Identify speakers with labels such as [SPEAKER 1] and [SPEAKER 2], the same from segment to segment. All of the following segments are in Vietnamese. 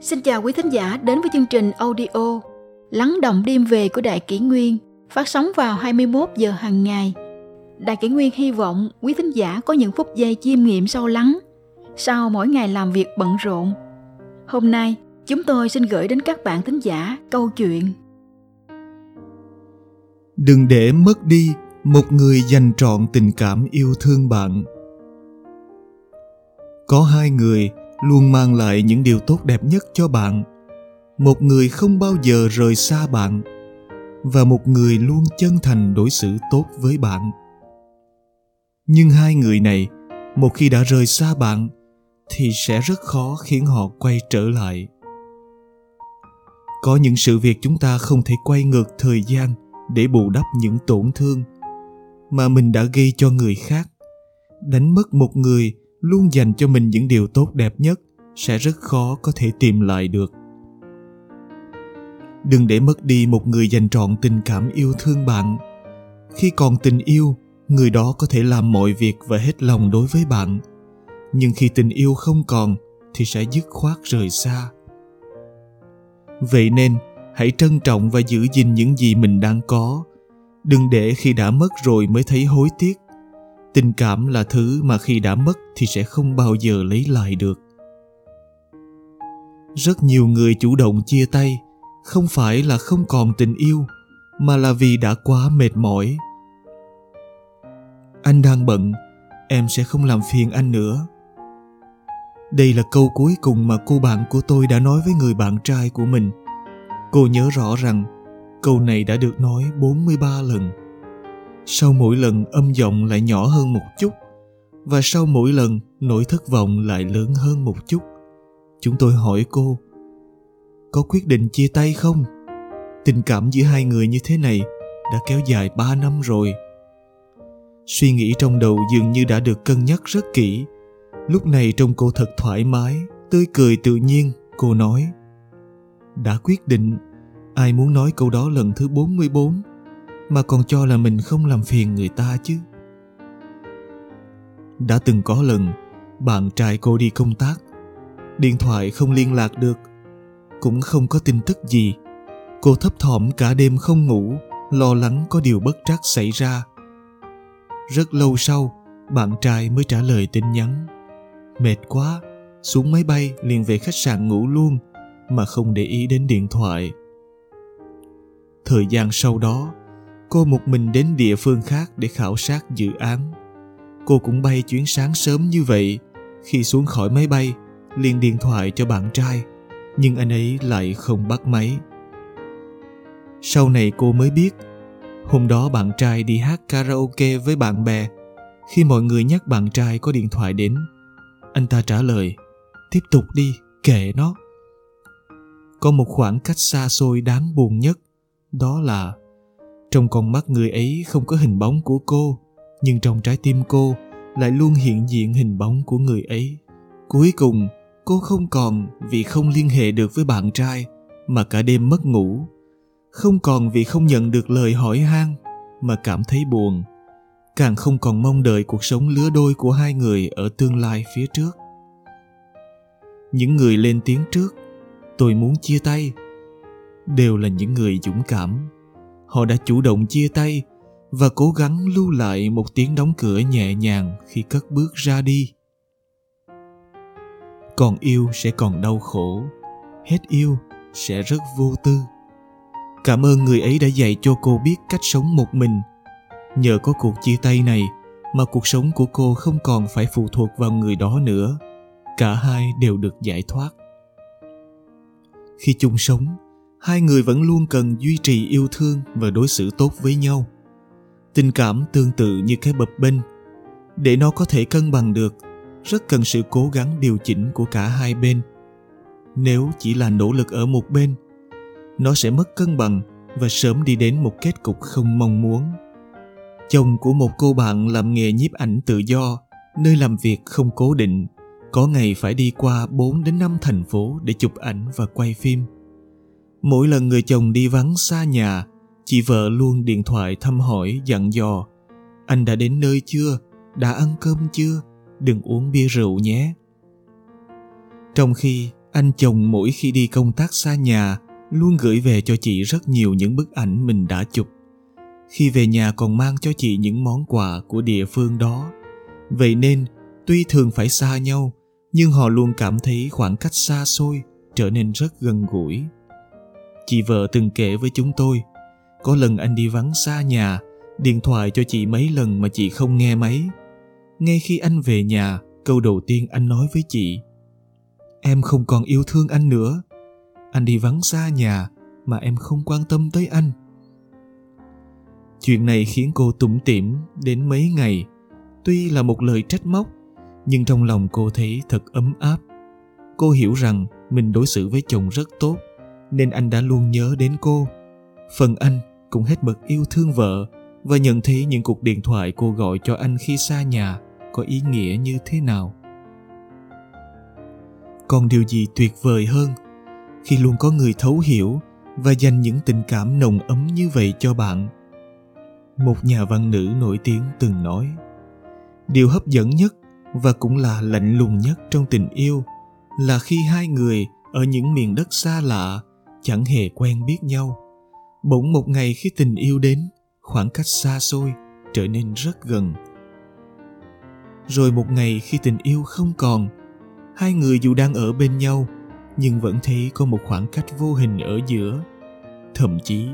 [SPEAKER 1] Xin chào quý thính giả đến với chương trình audio Lắng động đêm về của Đại Kỷ Nguyên phát sóng vào 21 giờ hàng ngày. Đại Kỷ Nguyên hy vọng quý thính giả có những phút giây chiêm nghiệm sâu lắng sau mỗi ngày làm việc bận rộn. Hôm nay, chúng tôi xin gửi đến các bạn thính giả câu chuyện
[SPEAKER 2] Đừng để mất đi một người dành trọn tình cảm yêu thương bạn. Có hai người luôn mang lại những điều tốt đẹp nhất cho bạn. Một người không bao giờ rời xa bạn, và một người luôn chân thành đối xử tốt với bạn. Nhưng hai người này, một khi đã rời xa bạn, thì sẽ rất khó khiến họ quay trở lại. Có những sự việc chúng ta không thể quay ngược thời gian để bù đắp những tổn thương mà mình đã gây cho người khác. Đánh mất một người luôn dành cho mình những điều tốt đẹp nhất sẽ rất khó có thể tìm lại được. Đừng để mất đi một người dành trọn tình cảm yêu thương bạn. Khi còn tình yêu, người đó có thể làm mọi việc và hết lòng đối với bạn. Nhưng khi tình yêu không còn thì sẽ dứt khoát rời xa. Vậy nên, hãy trân trọng và giữ gìn những gì mình đang có. Đừng để khi đã mất rồi mới thấy hối tiếc tình cảm là thứ mà khi đã mất thì sẽ không bao giờ lấy lại được rất nhiều người chủ động chia tay, không phải là không còn tình yêu, mà là vì đã quá mệt mỏi anh đang bận, em sẽ không làm phiền anh nữa đây là câu cuối cùng mà cô bạn của tôi đã nói với người bạn trai của mình. Cô nhớ rõ rằng, câu này đã được nói 43 lần. Sau mỗi lần âm giọng lại nhỏ hơn một chút và sau mỗi lần nỗi thất vọng lại lớn hơn một chút. Chúng tôi hỏi cô, có quyết định chia tay không? Tình cảm giữa hai người như thế này đã kéo dài ba năm rồi. Suy nghĩ trong đầu dường như đã được cân nhắc rất kỹ. Lúc này trông cô thật thoải mái, tươi cười tự nhiên, cô nói. Đã quyết định, ai muốn nói câu đó lần thứ 44 mà còn cho là mình không làm phiền người ta chứ. Đã từng có lần, bạn trai cô đi công tác, điện thoại không liên lạc được, cũng không có tin tức gì. Cô thấp thỏm cả đêm không ngủ, lo lắng có điều bất trắc xảy ra. Rất lâu sau, bạn trai mới trả lời tin nhắn. Mệt quá, xuống máy bay liền về khách sạn ngủ luôn mà không để ý đến điện thoại. Thời gian sau đó, cô một mình đến địa phương khác để khảo sát dự án. Cô cũng bay chuyến sáng sớm như vậy. Khi xuống khỏi máy bay, liền điện thoại cho bạn trai, nhưng anh ấy lại không bắt máy. Sau này cô mới biết, hôm đó bạn trai đi hát karaoke với bạn bè. Khi mọi người nhắc bạn trai có điện thoại đến, anh ta trả lời, tiếp tục đi, kệ nó. Có một khoảng cách xa xôi đáng buồn nhất, đó là trong con mắt người ấy không có hình bóng của cô, nhưng trong trái tim cô lại luôn hiện diện hình bóng của người ấy. Cuối cùng, cô không còn vì không liên hệ được với bạn trai mà cả đêm mất ngủ. Không còn vì không nhận được lời hỏi han mà cảm thấy buồn. Càng không còn mong đợi cuộc sống lứa đôi của hai người ở tương lai phía trước. Những người lên tiếng trước, tôi muốn chia tay, đều là những người dũng cảm họ đã chủ động chia tay và cố gắng lưu lại một tiếng đóng cửa nhẹ nhàng khi cất bước ra đi. Còn yêu sẽ còn đau khổ, hết yêu sẽ rất vô tư. Cảm ơn người ấy đã dạy cho cô biết cách sống một mình. Nhờ có cuộc chia tay này mà cuộc sống của cô không còn phải phụ thuộc vào người đó nữa. Cả hai đều được giải thoát. Khi chung sống hai người vẫn luôn cần duy trì yêu thương và đối xử tốt với nhau. Tình cảm tương tự như cái bập bênh. Để nó có thể cân bằng được, rất cần sự cố gắng điều chỉnh của cả hai bên. Nếu chỉ là nỗ lực ở một bên, nó sẽ mất cân bằng và sớm đi đến một kết cục không mong muốn. Chồng của một cô bạn làm nghề nhiếp ảnh tự do, nơi làm việc không cố định, có ngày phải đi qua 4 đến 5 thành phố để chụp ảnh và quay phim. Mỗi lần người chồng đi vắng xa nhà, chị vợ luôn điện thoại thăm hỏi dặn dò. Anh đã đến nơi chưa? Đã ăn cơm chưa? Đừng uống bia rượu nhé. Trong khi anh chồng mỗi khi đi công tác xa nhà luôn gửi về cho chị rất nhiều những bức ảnh mình đã chụp khi về nhà còn mang cho chị những món quà của địa phương đó vậy nên tuy thường phải xa nhau nhưng họ luôn cảm thấy khoảng cách xa xôi trở nên rất gần gũi chị vợ từng kể với chúng tôi, có lần anh đi vắng xa nhà, điện thoại cho chị mấy lần mà chị không nghe máy. Ngay khi anh về nhà, câu đầu tiên anh nói với chị, em không còn yêu thương anh nữa. Anh đi vắng xa nhà mà em không quan tâm tới anh chuyện này khiến cô tủm tỉm đến mấy ngày. Tuy là một lời trách móc, nhưng trong lòng cô thấy thật ấm áp. Cô hiểu rằng mình đối xử với chồng rất tốt nên anh đã luôn nhớ đến cô. Phần anh cũng hết mực yêu thương vợ và nhận thấy những cuộc điện thoại cô gọi cho anh khi xa nhà có ý nghĩa như thế nào. Còn điều gì tuyệt vời hơn, khi luôn có người thấu hiểu và dành những tình cảm nồng ấm như vậy cho bạn? Một nhà văn nữ nổi tiếng từng nói, điều hấp dẫn nhất và cũng là lạnh lùng nhất trong tình yêu là khi hai người ở những miền đất xa lạ chẳng hề quen biết nhau. Bỗng một ngày khi tình yêu đến, khoảng cách xa xôi trở nên rất gần. Rồi một ngày khi tình yêu không còn, hai người dù đang ở bên nhau, nhưng vẫn thấy có một khoảng cách vô hình ở giữa. Thậm chí,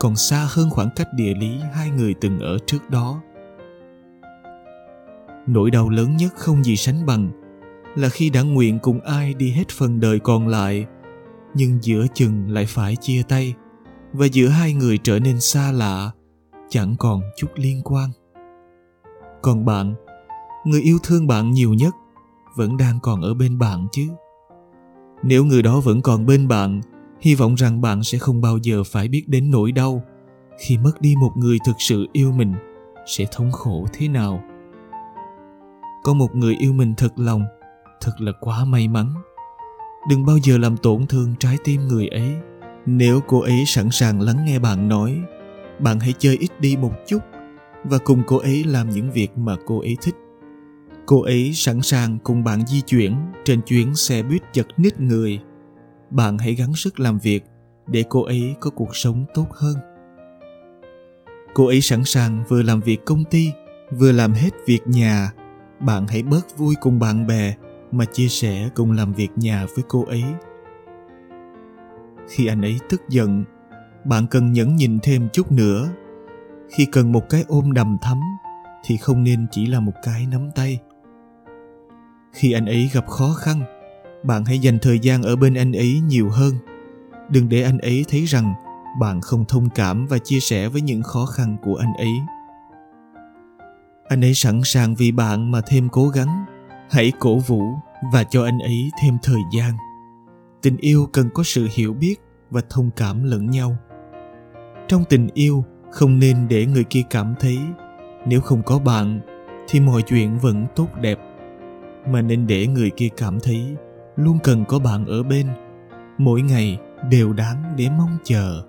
[SPEAKER 2] còn xa hơn khoảng cách địa lý hai người từng ở trước đó. Nỗi đau lớn nhất không gì sánh bằng là khi đã nguyện cùng ai đi hết phần đời còn lại nhưng giữa chừng lại phải chia tay, và giữa hai người trở nên xa lạ, chẳng còn chút liên quan. Còn bạn, người yêu thương bạn nhiều nhất vẫn đang còn ở bên bạn chứ. Nếu người đó vẫn còn bên bạn, hy vọng rằng bạn sẽ không bao giờ phải biết đến nỗi đau khi mất đi một người thực sự yêu mình sẽ thống khổ thế nào. Có một người yêu mình thật lòng, thật là quá may mắn đừng bao giờ làm tổn thương trái tim người ấy. Nếu cô ấy sẵn sàng lắng nghe bạn nói, bạn hãy chơi ít đi một chút và cùng cô ấy làm những việc mà cô ấy thích. Cô ấy sẵn sàng cùng bạn di chuyển trên chuyến xe buýt chật ních người. Bạn hãy gắng sức làm việc để cô ấy có cuộc sống tốt hơn. Cô ấy sẵn sàng vừa làm việc công ty, vừa làm hết việc nhà. Bạn hãy bớt vui cùng bạn bè mà chia sẻ cùng làm việc nhà với cô ấy. Khi anh ấy tức giận, bạn cần nhẫn nhịn thêm chút nữa. Khi cần một cái ôm đầm thắm, thì không nên chỉ là một cái nắm tay. Khi anh ấy gặp khó khăn, bạn hãy dành thời gian ở bên anh ấy nhiều hơn. Đừng để anh ấy thấy rằng bạn không thông cảm và chia sẻ với những khó khăn của anh ấy. Anh ấy sẵn sàng vì bạn mà thêm cố gắng hãy cổ vũ và cho anh ấy thêm thời gian. Tình yêu cần có sự hiểu biết và thông cảm lẫn nhau. Trong tình yêu, không nên để người kia cảm thấy nếu không có bạn thì mọi chuyện vẫn tốt đẹp. Mà nên để người kia cảm thấy luôn cần có bạn ở bên. Mỗi ngày đều đáng để mong chờ.